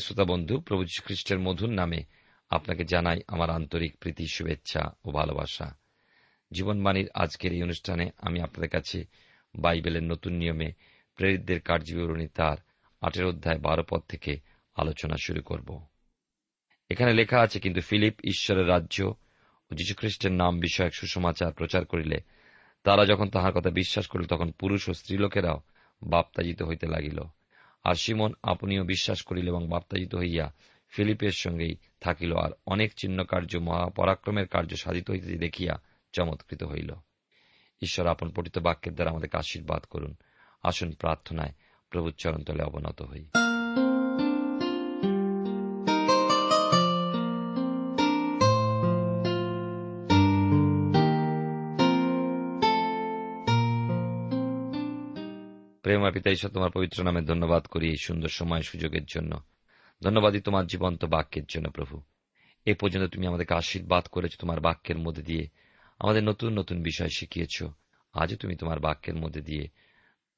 শ্রোতা বন্ধু, প্রভু খ্রিস্টের মধুর নামে আপনাকে জানাই আমার আন্তরিক প্রীতি, শুভেচ্ছা ও ভালোবাসা। জীবনবাণীর আজকের এই অনুষ্ঠানে আমি আপনাদের কাছে বাইবেলের নতুন নিয়মে প্রেরিতদের কার্যবিবরণী তার আটের অধ্যায় বারো পদ থেকে আলোচনা শুরু করব। এখানে লেখা আছে, কিন্তু ফিলিপ ঈশ্বরের রাজ্য ও যীশুখ্রিস্টের নাম বিষয়ক সুসমাচার প্রচার করিলে তারা যখন তাহার কথা বিশ্বাস করিল, তখন পুরুষ ও স্ত্রীলোকেরাও বাপ্তাজিত হইতে লাগিল। আর সিমন আপনিও বিশ্বাস করিল এবং বাপ্তাজিত হইয়া ফিলিপের সঙ্গেই থাকিল, আর অনেক চিহ্ন কার্য মহাপরাক্রমের কার্য সাধিত হইতে দেখিয়া চমৎকৃত হইল। ঈশ্বর আপন পঠিত বাক্যের দ্বারা আমাদেরকে আশীর্বাদ করুন। আসুন প্রার্থনায় প্রভুর চরণ তলে অবনত হই। প্রেমা পিতা ঈশ্বর তোমার পবিত্র নামে ধন্যবাদ করি এই সুন্দর সময় সুযোগের জন্য। ধন্যবাদই তোমার জীবন্ত বাক্যের জন্য, প্রভু। এ পর্যন্ত তুমি আমাদেরকে আশীর্বাদ করেছ তোমার বাক্যের মধ্যে দিয়ে। আমাদের নতুন নতুন বিষয় শিখিয়েছ। আজও তুমি তোমার বাক্যের মধ্যে দিয়ে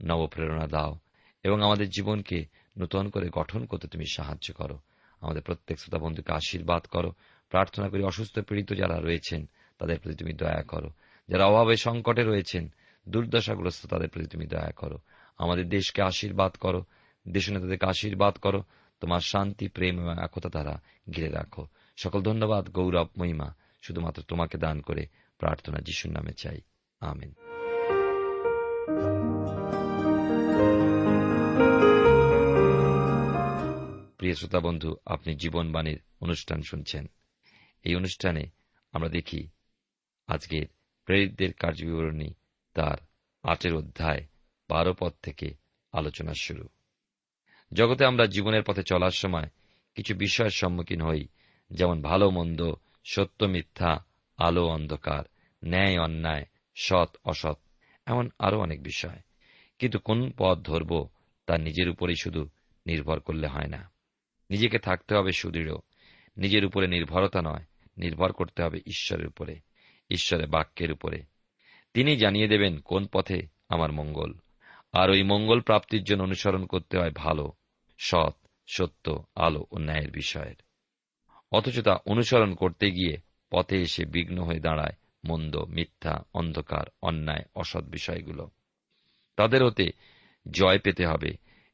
নবপ্রেরণা দাও এবং আমাদের জীবনকে নূতন করে গঠন করতে তুমি সাহায্য করো। আমাদের প্রত্যেক শ্রোতা বন্ধুকে আশীর্বাদ করো। প্রার্থনা করি অসুস্থ পীড়িত যারা রয়েছেন, তাদের প্রতি তুমি দয়া করো। যারা অভাবে সংকটে রয়েছেন, দুর্দশাগ্রস্ত তাদের প্রতি তুমি দয়া করো। আমাদের দেশকে আশীর্বাদ করো। দেশ নেতাদেরকে আশীর্বাদ করো। তোমার শান্তি, প্রেম এবং একতা দ্বারা ঘিরে রাখো। সকল ধন্যবাদ, গৌরব, মহিমা। শুধুমাত্র তোমাকে দান করে প্রার্থনা যিশুর নামে চাই। আমেন। প্রিয় শ্রোতা বন্ধু, আপনি জীবনবাণীর অনুষ্ঠান শুনছেন। এই অনুষ্ঠানে আমরা দেখি আজকের প্রেরিতদের কার্যবিবরণী তার আটের অধ্যায় বারো পদ থেকে আলোচনা শুরু। জগতে আমরা জীবনের পথে চলার সময় কিছু বিষয়ের সম্মুখীন হই, যেমন ভালো মন্দ, সত্য মিথ্যা, আলো অন্ধকার, ন্যায় অন্যায়, সৎ অসৎ, এমন আরও অনেক বিষয়। কিন্তু কোন পথ ধরব তা নিজের উপরেই শুধু নির্ভর করলে হয় না। নিজেকে থাকতে হবে সুদৃঢ়, নিজের উপরে নির্ভরতা নয়, নির্ভর করতে হবে ঈশ্বরের উপরে, ঈশ্বরের বাক্যের উপরে। তিনি জানিয়ে দেবেন কোন পথে আমার মঙ্গল। আর ওই মঙ্গল প্রাপ্তির জন্য অনুসরণ করতে হয় ভালো, সৎ, সত্য, আলো ও ন্যায়ের বিষয়ের। অথচ তা অনুসরণ করতে গিয়ে পথে এসে বিঘ্ন হয়ে দাঁড়ায় মন্দ, মিথ্যা, অন্ধকার, অন্যায়, অসৎ বিষয়গুলো। তাদের হতে জয় পেতে হবে,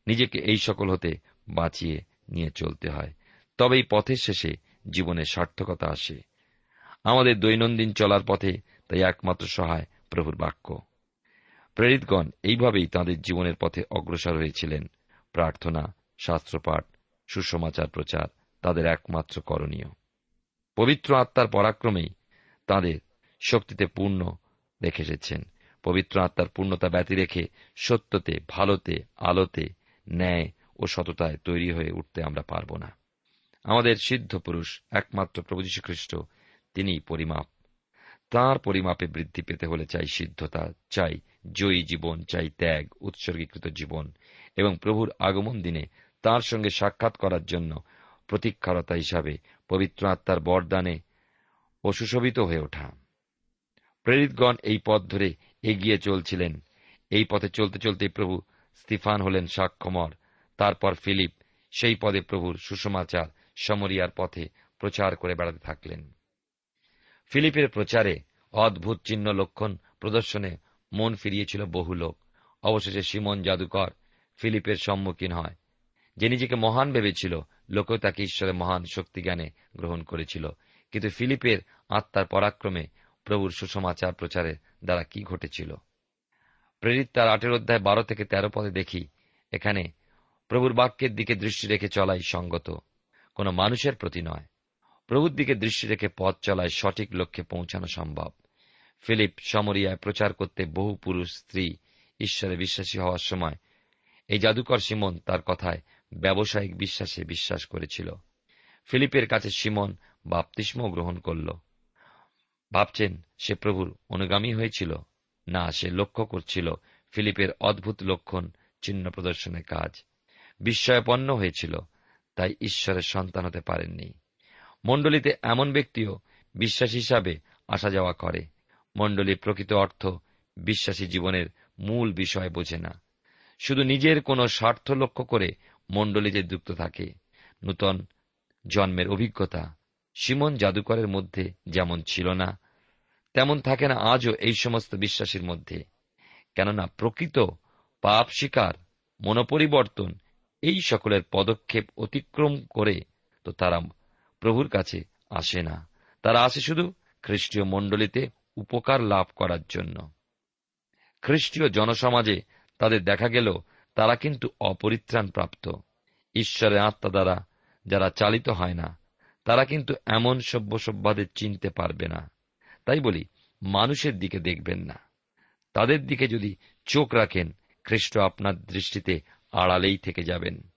নিজেকে এই সকল হতে বাঁচিয়ে নিয়ে চলতে হয়। তবেই পথের শেষে জীবনের সার্থকতা আসে। আমাদের দৈনন্দিন চলার পথে তাই একমাত্র সহায় প্রভুর বাক্য। প্রেরিতগণ এইভাবেই তাঁদের জীবনের পথে অগ্রসর হয়েছিলেন। প্রার্থনা, শাস্ত্রপাঠ, সুসমাচার প্রচার তাদের একমাত্র করণীয়। পবিত্র আত্মার পরাক্রমেই তাদের শক্তিতে পূর্ণ রেখে এসেছেন। পবিত্র আত্মার পূর্ণতা ব্যতি রেখে সত্যতে, ভালোতে, আলোতে, ন্যায় ও সততায় তৈরি হয়ে উঠতে আমরা পারব না। আমাদের সিদ্ধ পুরুষ একমাত্র প্রভু খ্রিস্ট তিনি পরিমাপ। তার পরিমাপে বৃদ্ধি পেতে হলে চাই সিদ্ধতা, চাই জয়ী জীবন চাই ত্যাগ, উৎসর্গীকৃত জীবন এবং প্রভুর আগমন দিনে তার সঙ্গে সাক্ষাৎ করার জন্য প্রতীক্ষারতা হিসাবে পবিত্র আত্মার বরদানে ও সুশোভিত হয়ে ওঠা। প্রেরিতগণ এই পথ ধরে এগিয়ে চলছিলেন। এই পথে চলতে চলতে প্রভু স্তিফান হলেন সাক্ষ্যমর, তারপর ফিলিপ সেই পদে প্রভুর সুষমাচার সমরিয়ার পথে প্রচার করে বেড়াতে থাকলেন। ফিলিপের প্রচারে অদ্ভুত চিহ্ন লক্ষণ প্রদর্শনে মন ফিরিয়েছিল বহু লোক। অবশেষে সিমন জাদুকর ফিলিপের সম্মুখীন হয়। যে নিজেকে মহান ভেবেছিল, লোকেও তাকে ঈশ্বরের মহান শক্তি জ্ঞানে গ্রহণ করেছিল। কিন্তু ফিলিপের আত্মার পরাক্রমে প্রভুর সুসমাচার প্রচারের দ্বারা কি ঘটেছিল? প্রেরিত তার আটের অধ্যায় বারো থেকে তেরো পদে দেখি, এখানে প্রভুর বাক্যের দিকে দৃষ্টি রেখে চলাই সঙ্গত, কোন মানুষের প্রতি নয়। প্রভুর দিকে দৃষ্টি রেখে পথ চলায় সঠিক লক্ষ্যে পৌঁছানো সম্ভব। ফিলিপ সমরিয়ায় প্রচার করতে বহু পুরুষ, স্ত্রী ঈশ্বরে বিশ্বাসী হওয়ার সময় এই জাদুকর সিমন তার কথায় ব্যবসায়িক বিশ্বাসে বিশ্বাস করেছিল। ফিলিপের কাছে সিমন বাপতিস্ম গ্রহণ করল। ভাবছেন, সে প্রভুর অনুগামী হয়েছিল? না, সে লক্ষ্য করছিল ফিলিপের অদ্ভুত লক্ষণ, চিহ্ন প্রদর্শনের কাজ। বিস্ময়পন্ন হয়েছিল, তাই ঈশ্বরের সন্তান হতে পারেননি। মণ্ডলীতে এমন ব্যক্তিও বিশ্বাস হিসাবে আসা যাওয়া করে। মণ্ডলীর প্রকৃত অর্থ বিশ্বাসী জীবনের মূল বিষয় বোঝে না। শুধু নিজের কোনো স্বার্থ লক্ষ্য করে মণ্ডলীতে যুক্ত থাকে। নূতন জন্মের অভিজ্ঞতা সিমন জাদুকরের মধ্যে যেমন ছিল না, তেমন থাকে না আজও এই সমস্ত বিশ্বাসীর মধ্যে। কেননা প্রকৃত পাপ শিকার, মনোপরিবর্তন এই সকলের পদক্ষেপ অতিক্রম করে তো তারা প্রভুর কাছে আসে না। তারা আসে শুধু খ্রিস্টীয় মণ্ডলীতে উপকার লাভ করার জন্য। খ্রিস্টীয় জনসমাজে তাদের দেখা গেল, তারা কিন্তু অপরিত্রাণ প্রাপ্ত ঈশ্বরের আত্মা দ্বারা যারা চালিত হয় না, তারা কিন্তু এমন সভ্য সভ্যদের চিনতে পারবে না। তাই বলি, মানুষের দিকে দেখবেন না। তাদের দিকে যদি চোখ রাখেন, খ্রিস্ট আপনার দৃষ্টিতে আড়ালেই থেকে যাবেন।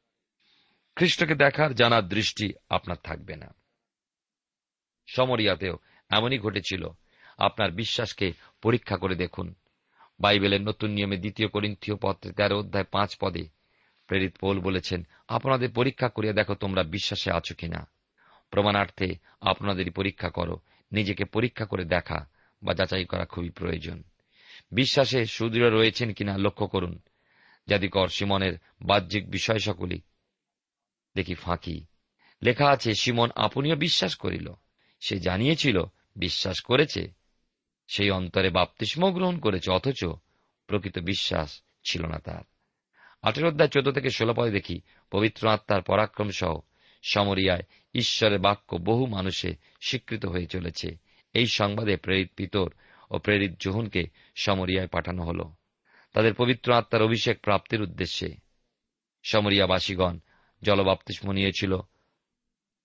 খ্রিস্টকে দেখার, জানার দৃষ্টি আপনার থাকবে না। সমরিয়াতেও এমনই ঘটেছিল আপনার বিশ্বাসকে পরীক্ষা করে দেখুন। বাইবেলের নতুন নিয়মে দ্বিতীয় করিন্থীয় পত্রে তেরো অধ্যায় পাঁচ পদে প্রেরিত পোল বলেছেন, আপনাদের পরীক্ষা করিয়া দেখো তোমরা বিশ্বাসে আছো কিনা। প্রমাণার্থে আপনাদেরই পরীক্ষা করো, নিজেকে পরীক্ষা করে দেখা বা যাচাই করা খুবই প্রয়োজন। বিশ্বাসে সুদৃঢ় রয়েছেন কিনা লক্ষ্য করুন। জাদিকর সিমনের বাহ্যিক বিষয় সকলই দেখি ফাঁকি। লেখা আছে, সিমন আপনিও বিশ্বাস করিল। সে জানিয়েছিল, বিশ্বাস করেছে। সেই অন্তরে বাপ্তিস্ম গ্রহণ করেছে, অথচ প্রকৃত বিশ্বাস ছিল না তার। আঠের অধ্যায় চোদ্দ থেকে ষোলো পদে দেখি, পবিত্র আত্মার পরাক্রম সহ সমরিয়ায় ঈশ্বরের বাক্য বহু মানুষে স্বীকৃত হয়ে চলেছে। এই সংবাদে প্রেরিত পিতর ও প্রেরিত জোহনকে সমরিয়ায় পাঠানো হল। তাদের পবিত্র আত্মার অভিষেক প্রাপ্তির উদ্দেশ্যে সমরিয়াবাসীগণ জলবাপ্তিস্ম নিয়েছিল।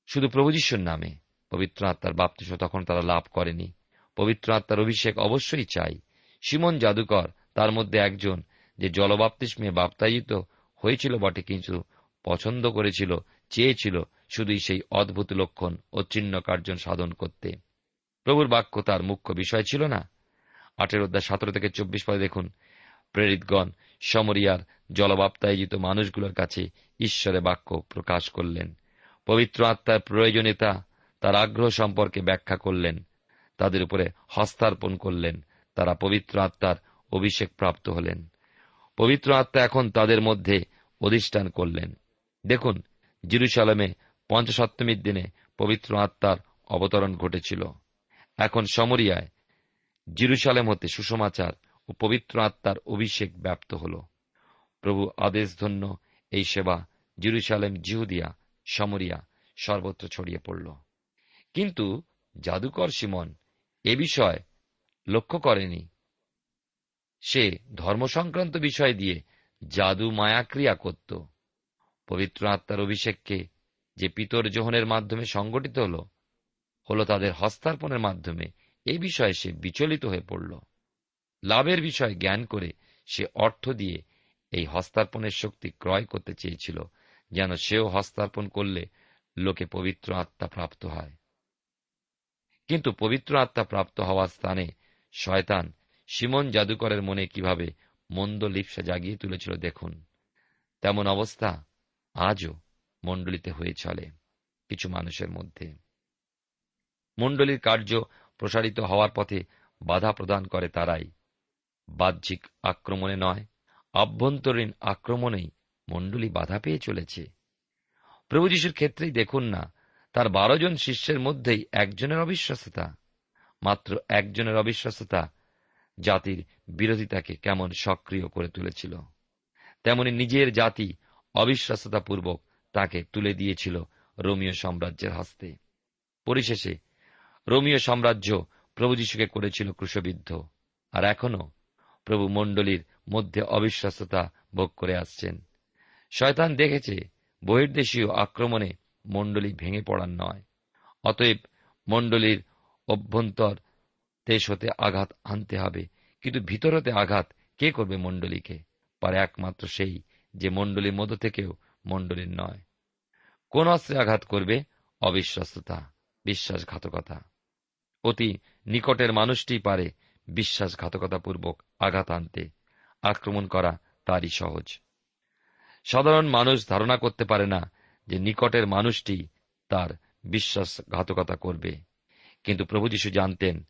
শুধু প্রভুযশুর নামে পবিত্র আত্মার বাপ্তিস্ম তখন তারা লাভ করেনি। পবিত্র আত্মার অভিষেক অবশ্যই চাই। সিমন জাদুকর, তার মধ্যে একজন, যে জলবাপ্তিস্মে বাপ্তায়িত হয়েছিল বটে, কিন্তু পছন্দ করেছিল, চেয়েছিল শুধুই সেই অদ্ভুত লক্ষণ ও চিহ্ন কার্জন সাধন করতে। প্রভুর বাক্য তার মুখ্য বিষয় ছিল না? আটের অধ্যায় সতেরো থেকে চব্বিশ পরে দেখুন, প্রেরিতগণ, সমরিয়ার জলবাপ্তায়িত মানুষগুলোর কাছে ঈশ্বরে বাক্য প্রকাশ করলেন। পবিত্র আত্মার প্রয়োজনীয়তা তার আগ্রহ সম্পর্কে ব্যাখ্যা করলেন। তাদের উপরে হস্তার্পণ করলেন। তারা পবিত্র আত্মার অভিষেক প্রাপ্ত হলেন। পবিত্র আত্মা এখন তাদের মধ্যে অধিষ্ঠান করলেন। দেখুন, জিরুসালামে পঞ্চসপ্তমীর দিনে পবিত্র আত্মার অবতরণ ঘটেছিল। এখন সমরিয়ায় জিরুসালেম হতে সুসমাচার ও পবিত্র আত্মার অভিষেক ব্যাপ্ত হল। প্রভু আদেশ ধন্য এই সেবা জিরুসালেম জিহুদিয়া, সমরিয়া সর্বত্র ছড়িয়ে পড়ল। কিন্তু জাদুকর সিমন এ বিষয় লক্ষ্য করেনি। সে ধর্ম সংক্রান্ত বিষয় দিয়ে জাদু মায়াক্রিয়া করত। পবিত্র আত্মার অভিষেককে যে পিতর জোহনের মাধ্যমে সংগঠিত হল হল তাদের হস্তার্পণের মাধ্যমে এই বিষয়ে সে বিচলিত হয়ে পড়ল। লাভের বিষয় জ্ঞান করে সে অর্থ দিয়ে এই হস্তার্পণের শক্তি ক্রয় করতে চেয়েছিল, যেন সেও হস্তার্পণ করলে লোকে পবিত্র আত্মা প্রাপ্ত হয়। কিন্তু পবিত্র আত্মা প্রাপ্ত হওয়ার স্থানে শয়তান সিমন জাদুকরের মনে কীভাবে মন্দ লিপসা জাগিয়ে তুলেছিল দেখুন। তেমন অবস্থা আজও মণ্ডলীতে হয়ে চলে কিছু মানুষের মধ্যে। মণ্ডলীর কার্য প্রসারিত হওয়ার পথে বাধা প্রদান করে তারাই। বাহ্যিক আক্রমণে নয়, আভ্যন্তরীণ আক্রমণেই মণ্ডলী বাধা পেয়ে চলেছে। প্রভু যিশুর ক্ষেত্রেই দেখুন না তার বারো জন শিষ্যের মধ্যেই একজনের অবিশ্বাসতা মাত্র একজনের অবিশ্বাসতা জাতির বিরোধিতাকে কেমন সক্রিয় করে তুলেছিল। তেমনি নিজের জাতি অবিশ্বাসতাপূর্বক তাকে তুলে দিয়েছিল রোমীয় সাম্রাজ্যের হস্তে। পরিশেষে রোমীয় সাম্রাজ্য প্রভু যিশুকে করেছিল ক্রুশবিদ্ধ, আর এখনও প্রভু মণ্ডলীর মধ্যে অবিশ্বাসতা ভোগ করে আসছেন। শয়তান দেখেছে বহির্দেশীয় আক্রমণে মণ্ডলী ভেঙে পড়ার নয়। অতএব মণ্ডলীর অভ্যন্তর দেশ হতে আঘাত আনতে হবে, কিন্তু ভিতর হতে আঘাত কে করবে মণ্ডলীকে? পারে একমাত্র সেই যে মণ্ডলীর মধ্য থেকেও মণ্ডলীর নয়। কোন অস্ত্রে আঘাত করবে? অবিশ্বাসতা বিশ্বাসঘাতকতা। অতি নিকটের মানুষটি পারে বিশ্বাসঘাতকতাপূর্বক আঘাত আনতে। আক্রমণ করা তারই সহজ। সাধারণ মানুষ ধারণা করতে পারে না যে নিকটের মানুষটি তার বিশ্বাসঘাতকতা করবে। কিন্তু প্রভু যীশু জানতেন,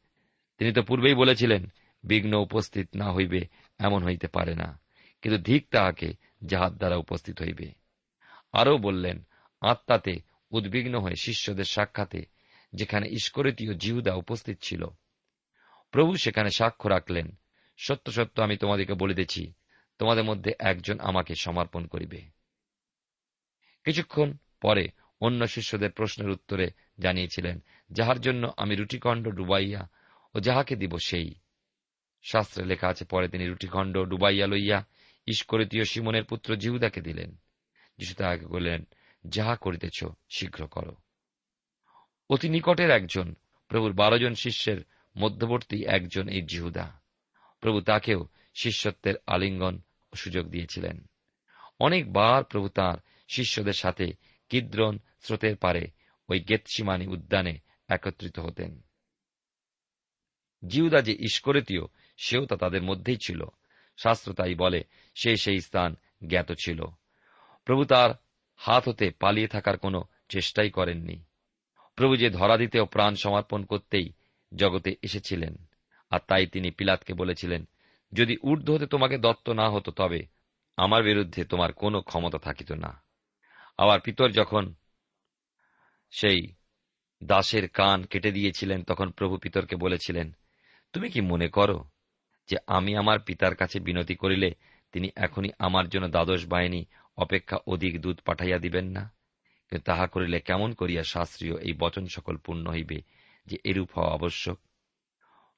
তিনি তো পূর্বেই বলেছিলেন, বিঘ্ন উপস্থিত না হইবে, এমন হইতে পারে না। কিন্তু ধিক তাহাকে যাহার দ্বারা উপস্থিত হইবে। আরও বললেন, আত্মাতে উদ্বিগ্ন হয়ে শিষ্যদের সাক্ষাতে যেখানে ইস্করিতীয় জিহুদা উপস্থিত ছিল, প্রভু সেখানে সাক্ষ্য রাখলেন, সত্য সত্য আমি তোমাদেরকে বলিতেছি, তোমাদের মধ্যে একজন আমাকে সমর্পণ করিবে। কিছুক্ষণ পরে অন্য শিষ্যদের প্রশ্নের উত্তরে জানিয়েছিলেন, যাহার জন্য আমি রুটিখণ্ড ডুবাইয়া ও যাহাকে দিব সেই। শাস্ত্রে লেখা আছে, পরে তিনি রুটিখণ্ড ডুবাইয়া লইয়া ইস্করিতীয় সিমনের পুত্র জিহুদাকে দিলেন। যিশু তাহাকে বললেন যাহা করিতেছ, শীঘ্র করো। অতি নিকটের একজন, প্রভুর বারো জন শিষ্যের মধ্যবর্তী একজন এই জিহুদা। প্রভু তাকেও শিষ্যত্বের আলিঙ্গন সুযোগ দিয়েছিলেন। অনেকবার প্রভু তাঁর শিষ্যদের সাথে কিদ্রন স্রোতের পারে ওই গেতসিমানি উদ্যানে একত্রিত হতেন। জিউদা যে ইস্করিতীয়, সেও তা তাদের মধ্যেই ছিল। শাস্ত্র তাই বলে, সে সেই স্থান জ্ঞাত ছিল। প্রভু তার হাত হতে পালিয়ে থাকার কোনো চেষ্টাই করেননি। প্রভু যে ধরা দিতেও প্রাণ সমর্পণ করতেই জগতে এসেছিলেন। আর তাই তিনি পিলাতকে বলেছিলেন, যদি ঊর্ধ্ব হতে তোমাকে দত্ত না হতো তবে আমার বিরুদ্ধে তোমার কোনো ক্ষমতা থাকিত না। আবার পিতর যখন সেই দাসের কান কেটে দিয়েছিলেন, তখন প্রভু পিতরকে বলেছিলেন, তুমি কি মনে করো যে আমি আমার পিতার কাছে বিনতি করিলে তিনি এখনই আমার জন্য দ্বাদশ বাহিনী অপেক্ষা অধিক দুধ পাঠাইয়া দিবেন না? কিন্তু তাহা করিলে কেমন করিয়া শাস্ত্রীয় এই বচন সকল পূর্ণ হইবে যে এরূপ হওয়া আবশ্যক?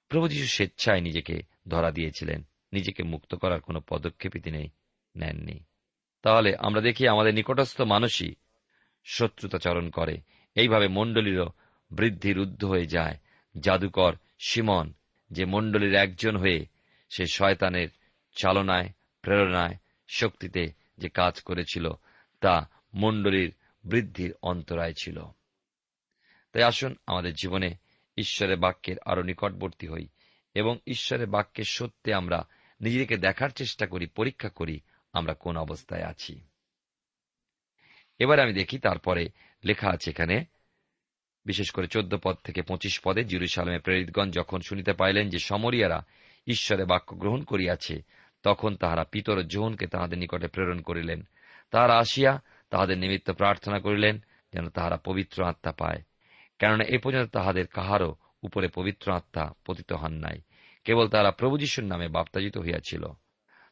প্রভু যীশু স্বেচ্ছায় নিজেকে ধরা দিয়েছিলেন, নিজেকে মুক্ত করার কোন পদক্ষেপই তিনি নেননি। তাহলে আমরা দেখি আমাদের নিকটস্থ মানুষই শত্রুতাচরণ করে। এইভাবে মণ্ডলীরও বৃদ্ধি রুদ্ধ হয়ে যায়। জাদুকর সিমন, যে মণ্ডলীর একজন হয়ে সে শয়তানের চালনায়, প্রেরণায়, শক্তিতে যে কাজ করেছিল, তা মণ্ডলীর বৃদ্ধির অন্তরায় ছিল। তাই আসুন আমাদের জীবনে ঈশ্বরের বাক্যের আরও নিকটবর্তী হই এবং ঈশ্বরের বাক্যের সত্যে আমরা নিজেকে দেখার চেষ্টা করি, পরীক্ষা করি আমরা কোন অবস্থায় আছি। এবার আমি দেখি তারপরে লেখা আছে এখানে, বিশেষ করে চোদ্দ পদ থেকে পঁচিশ পদে, জিরুসালামে প্রেরিতগণ যখন শুনিতে পাইলেন যে সমরিয়ারা ঈশ্বরে বাক্য গ্রহণ করিয়াছে, তখন তাহারা পিতর জোহনকে তাহাদের নিকটে প্রেরণ করিলেন। তাহারা আসিয়া তাহাদের নিমিত্ত প্রার্থনা করিলেন যেন তাহারা পবিত্র আত্মা পায়। কেননা এ পর্যন্ত তাহাদের কাহারও উপরে পবিত্র আত্মা পতিত হন নাই। কেবল তারা প্রভু যিশুর নামে বাপ্তাজিত হইয়াছিল।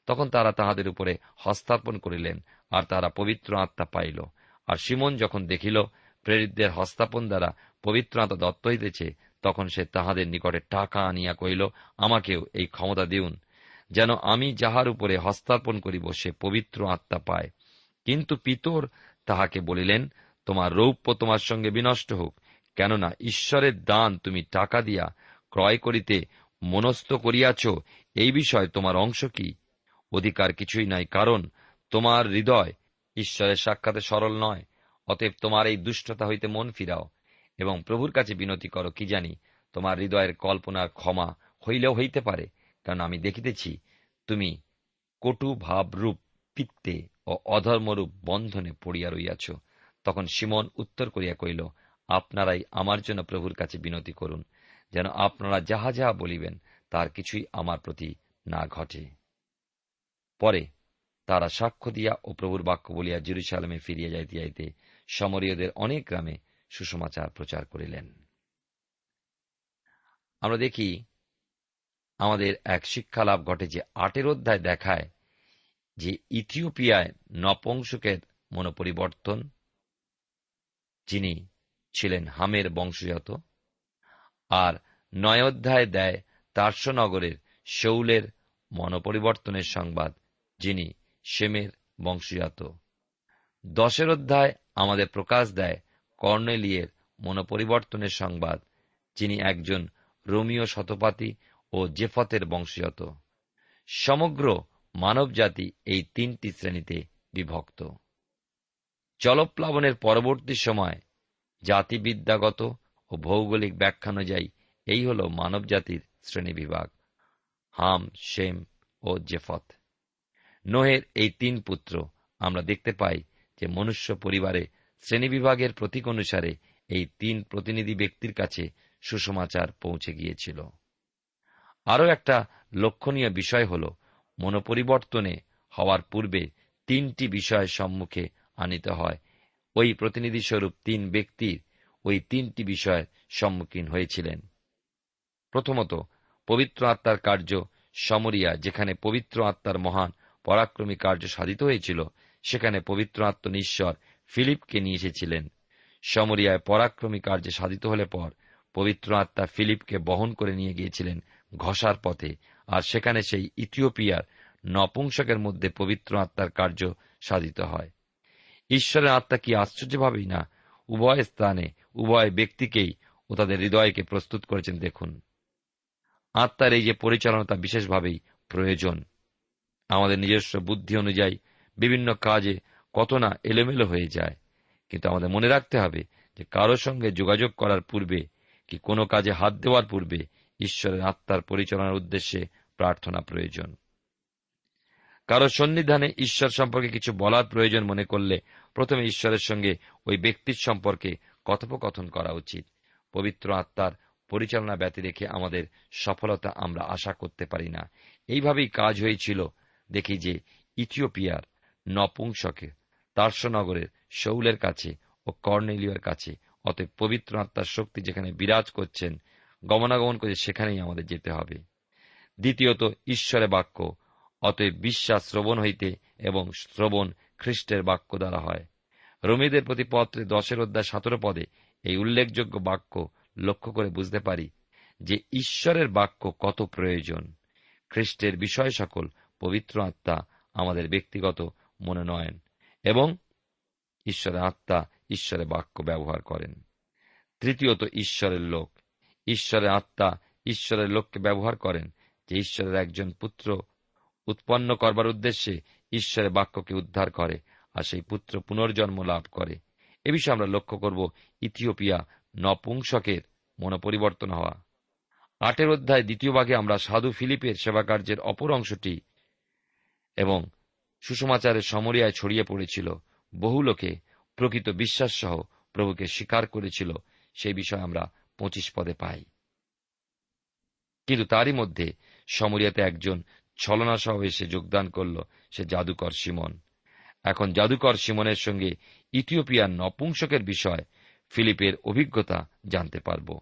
তখন তারা তাহাদের উপরে হস্তার্পণ করিলেন, আর তারা পবিত্র আত্মা পাইল। আর সিমন যখন দেখিল প্রেরিতদের হস্তাপন দ্বারা পবিত্র আত্মা দত্ত হইতেছে, তখন সে তাহাদের নিকটে টাকা আনিয়া কহিল, আমাকেও এই ক্ষমতা দিউন। যেন আমি যাহার উপরে হস্তার্পণ করিব, সে পবিত্র আত্মা পায়। কিন্তু পিতর তাহাকে বলিলেন, তোমার রৌপ্য তোমার সঙ্গে বিনষ্ট হোক, কেননা ঈশ্বরের দান তুমি টাকা দিয়া ক্রয় করিতে মনস্থ করিয়াছ। এই বিষয় তোমার অংশ কি? অধিকার কিছুই নাই, কারণ তোমার হৃদয় ঈশ্বরের সাক্ষাতে সরল নয়, অতএব তোমার এই দুষ্টতা হইতে মন ফিরাও, এবং প্রভুর কাছে বিনতি করো, কি জানি তোমার হৃদয়ের কল্পনার ক্ষমা হইলেও হইতে পারে, কারণ আমি দেখিতেছি তুমি কটু ভাবরূপ পিত্তে ও অধর্মরূপ বন্ধনে পড়িয়া রইয়াছ। তখন সিমন উত্তর করিয়া কইল আপনারাই আমার জন্য প্রভুর কাছে বিনতি করুন, যেন আপনারা যাহা যাহা বলিবেন, তার কিছুই আমার প্রতি না ঘটে। পরে তারা সাক্ষ্য দিয়া ও প্রভুর বাক্য বলিয়া জেরুসালামে ফিরিয়া যাইতে যাইতে সমরীয়দের অনেক গ্রামে সুসমাচার প্রচার করিলেন। আমরা দেখি আমাদের এক শিক্ষা লাভ ঘটে যে আটের অধ্যায় দেখায় যে ইথিওপিয়ায় নপংসকের মনোপরিবর্তন, যিনি ছিলেন হামের বংশজাত, আর নয় অধ্যায় দেয় তার্সনগরের শৌলের মনোপরিবর্তনের সংবাদ যিনি সেমের বংশজাত। দশের অধ্যায় আমাদের প্রকাশ দেয় কর্নেলিয়ের মনোপরিবর্তনের সংবাদ, যিনি একজন রোমিও শতপাতি ও জেফতের বংশজাত। সমগ্র মানবজাতি এই তিনটি শ্রেণীতে বিভক্ত। জলপ্লাবনের পরবর্তী সময় জাতিবিদ্যাগত ও ভৌগোলিক ব্যাখ্যা অনুযায়ী এই হল মানবজাতির শ্রেণীবিভাগ, হাম, শেম ও জেফত। নোহের এই তিন পুত্র আমরা দেখতে পাই যে মনুষ্য পরিবারে শ্রেণীবিভাগের প্রতীক অনুসারে এই তিন প্রতিনিধি ব্যক্তির কাছে সুসমাচার পৌঁছে গিয়েছিল। আরও একটা লক্ষণীয় বিষয় হল মনোপরিবর্তনে হওয়ার পূর্বে তিনটি বিষয়ের সম্মুখে আনিতে হয়। ওই প্রতিনিধিস্বরূপ তিন ব্যক্তির ওই তিনটি বিষয়ের সম্মুখীন হয়েছিলেন। প্রথমত, পবিত্র আত্মার কার্য সমরিয়া, যেখানে পবিত্র আত্মার মহান পরাক্রমী কার্য সাধিত হয়েছিল। সেখানে পবিত্র আত্মনিশ্বর ফিলিপকে নিয়ে এসেছিলেন। সমরিয়ায় পরাক্রমী কার্যে সাধিত হলে পর পবিত্র আত্মা ফিলিপকে বহন করে নিয়ে গিয়েছিলেন ঘষার পথে। আর সেখানে সেই ইথিওপিয়ার নপুংসকের মধ্যে পবিত্র আত্মার কার্য সাধিত হয়। ঈশ্বরের আত্মা কি আশ্চর্যভাবেই না? উভয় স্থানে, উভয় ব্যক্তিকেই ও তাদের হৃদয়কে প্রস্তুত করেছেন। দেখুন, আত্মার এই যে পরিচালনা তা বিশেষভাবেই প্রয়োজন। আমাদের নিজস্ব বুদ্ধি অনুযায়ী বিভিন্ন কাজে কত না এলোমেলো হয়ে যায়। কিন্তু আমাদের মনে রাখতে হবে যে কারোর সঙ্গে যোগাযোগ করার পূর্বে কি কোনো কাজে হাত দেওয়ার পূর্বে ঈশ্বরের আত্মার পরিচালনার উদ্দেশ্যে প্রার্থনা প্রয়োজন। কারও সন্নিধানে ঈশ্বর সম্পর্কে কিছু বলার প্রয়োজন মনে করলে প্রথমে ঈশ্বরের সঙ্গে ওই ব্যক্তির সম্পর্কে কথোপকথন করা উচিত। পবিত্র আত্মার পরিচালনা ব্যতি রেখে আমাদের সফলতা আমরা আশা করতে পারি না। এইভাবেই কাজ হয়েছিল দেখি যে ইথিওপিয়ার নপুংসকে তার্সনগরের শৌলের কাছে ও কর্নেলীয়ের কাছে, অতএব পবিত্র আত্মার শক্তি যেখানে বিরাজ করছেন, গমনাগমন করে সেখানেই আমাদের যেতে হবে। দ্বিতীয়ত, ঈশ্বরের বাক্য, অতএব বিশ্বাস শ্রবণ হইতে এবং শ্রবণ খ্রিস্টের বাক্য দ্বারা হয়। রমিদের প্রতি পত্রে দশের অধ্যায় সতেরো পদে এই উল্লেখযোগ্য বাক্য লক্ষ্য করে বুঝতে পারি যে ঈশ্বরের বাক্য কত প্রয়োজন। খ্রিস্টের বিষয় সকল পবিত্র আত্মা আমাদের ব্যক্তিগত মনোনয়ন এবং ঈশ্বরের আত্মা ঈশ্বরের বাক্য ব্যবহার করেন। তৃতীয়ত ঈশ্বরের লোক। ঈশ্বরের আত্মা ঈশ্বরের লোককে ব্যবহার করেন যে ঈশ্বরের একজন পুত্র উৎপন্ন করবার উদ্দেশ্যে ঈশ্বরের বাক্যকে উদ্ধার করে আর সেই পুত্র পুনর্জন্ম লাভ করে। এ বিষয়ে আমরা লক্ষ্য করব ইথিওপিয়া নপুংসকের মনোপরিবর্তন হওয়া। আটের অধ্যায় দ্বিতীয় ভাগে আমরা সাধু ফিলিপের সেবাকার্যের অপর অংশটি এবং সুষমাচারের সমরিয়ায় ছড়িয়ে পড়েছিল। বহু লোকে প্রকৃত বিশ্বাস সহ প্রভুকে স্বীকার করেছিল। সেই বিষয় আমরা পঁচিশ পদে পাই। কিন্তু তারই মধ্যে সমরিয়াতে একজন ছলনা সহ এসে যোগদান করল সে জাদুকর সিমন। এখন জাদুকর সিমনের সঙ্গে ইথিওপিয়ার নপুংসকের বিষয় ফিলিপের অভিজ্ঞতা জানতে পারব।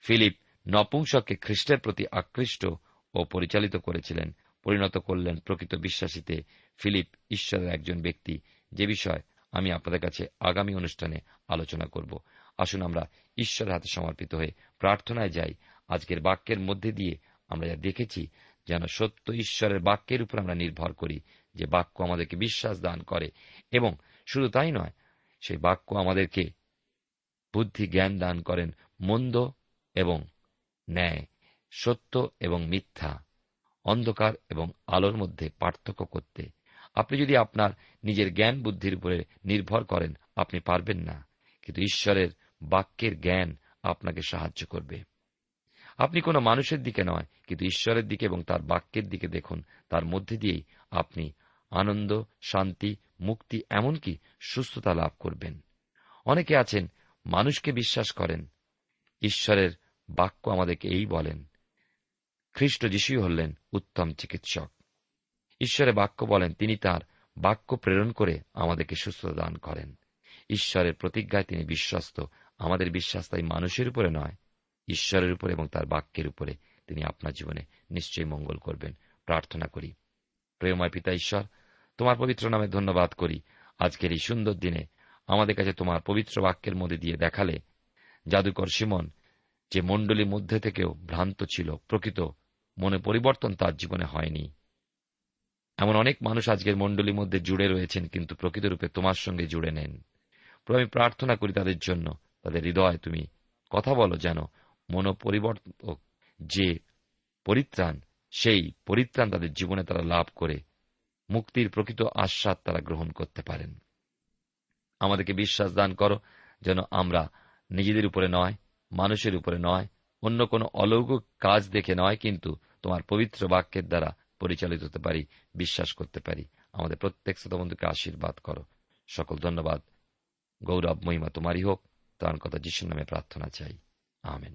ফিলিপ নপুংসককে খ্রিস্টের প্রতি আকৃষ্ট ও পরিচালিত করেছিলেন পরিণত করলেন প্রকৃত বিশ্বাসীতে ফিলিপ ঈশ্বরের একজন ব্যক্তি। যে বিষয় আমি আপনাদের কাছে আগামী অনুষ্ঠানে আলোচনা করব। আসুন আমরা ঈশ্বরের হাতে সমর্পিত হয়ে প্রার্থনায় যাই। আজকের বাক্যের মধ্যে দিয়ে আমরা যা দেখেছি, যেন সত্য ঈশ্বরের বাক্যের উপর আমরা নির্ভর করি, যে বাক্য আমাদেরকে বিশ্বাস দান করে। এবং শুধু তাই নয়, সেই বাক্য আমাদেরকে বুদ্ধি, জ্ঞান দান করেন মন্দ এবং ন্যায়, সত্য এবং মিথ্যা। অন্ধকার এবং আলোর মধ্যে পার্থক্য করতে। আপনি যদি আপনার নিজের জ্ঞান বুদ্ধির উপরে নির্ভর করেন, আপনি পারবেন না। কিন্তু ঈশ্বরের বাক্যের জ্ঞান আপনাকে সাহায্য করবে। আপনি কোনো মানুষের দিকে নয়, কিন্তু ঈশ্বরের দিকে এবং তার বাক্যের দিকে দেখুন। তার মধ্যে দিয়েই আপনি আনন্দ, শান্তি, মুক্তি, এমনকি সুস্থতা লাভ করবেন। অনেকে আছেন, মানুষকে বিশ্বাস করেন। ঈশ্বরের বাক্য আমাদেরকে এই বলেন খ্রিস্ট যিশুই হলেন উত্তম চিকিৎসক। ঈশ্বরের বাক্য বলেন, তিনি তার বাক্য প্রেরণ করে আমাদেরকে সুস্থতা দান করেন। ঈশ্বরের প্রতিজ্ঞায় তিনি বিশ্বস্ত। আমাদের বিশ্বাস তাই মানুষের উপরে নয়, ঈশ্বরের উপর এবং তার বাক্যের উপরে তিনি আপনার জীবনে নিশ্চয়ই মঙ্গল করবেন। প্রার্থনা করি। প্রেময় পিতা ঈশ্বর, তোমার পবিত্র নামে ধন্যবাদ করি। আজকের এই সুন্দর দিনে আমাদের কাছে তোমার পবিত্র বাক্যের মধ্যে দিয়ে দেখালে জাদুকর সিমন যে মণ্ডলীর মধ্যে থেকেও ভ্রান্ত ছিল, প্রকৃত মনে পরিবর্তন তার জীবনে হয়নি। এমন অনেক মানুষ আজকের মণ্ডলীর মধ্যে জুড়ে রয়েছেন, কিন্তু প্রকৃতরূপে তোমার সঙ্গে জুড়ে নেন। আমি প্রার্থনা করি তাদের জন্য, তাদের হৃদয় তুমি কথা বলো যেন মনোপরিবর্তক যে পরিত্রাণ, সেই পরিত্রাণ তাদের জীবনে তারা লাভ করে, মুক্তির প্রকৃত আশ্বাদ তারা গ্রহণ করতে পারেন। আমাদেরকে বিশ্বাস দান করো যেন আমরা নিজেদের উপরে নয়, মানুষের উপরে নয় অন্য কোন অলৌকিক কাজ দেখে নয়, কিন্তু তোমার পবিত্র বাক্যের দ্বারা পরিচালিত হতে পারি, বিশ্বাস করতে পারি। আমাদের প্রত্যেক শ্রোতবন্ধুকে আশীর্বাদ করো। সকল ধন্যবাদ। গৌরব মহিমা তোমারই হোক। তার কথা যিশুর নামে প্রার্থনা চাই। আমেন।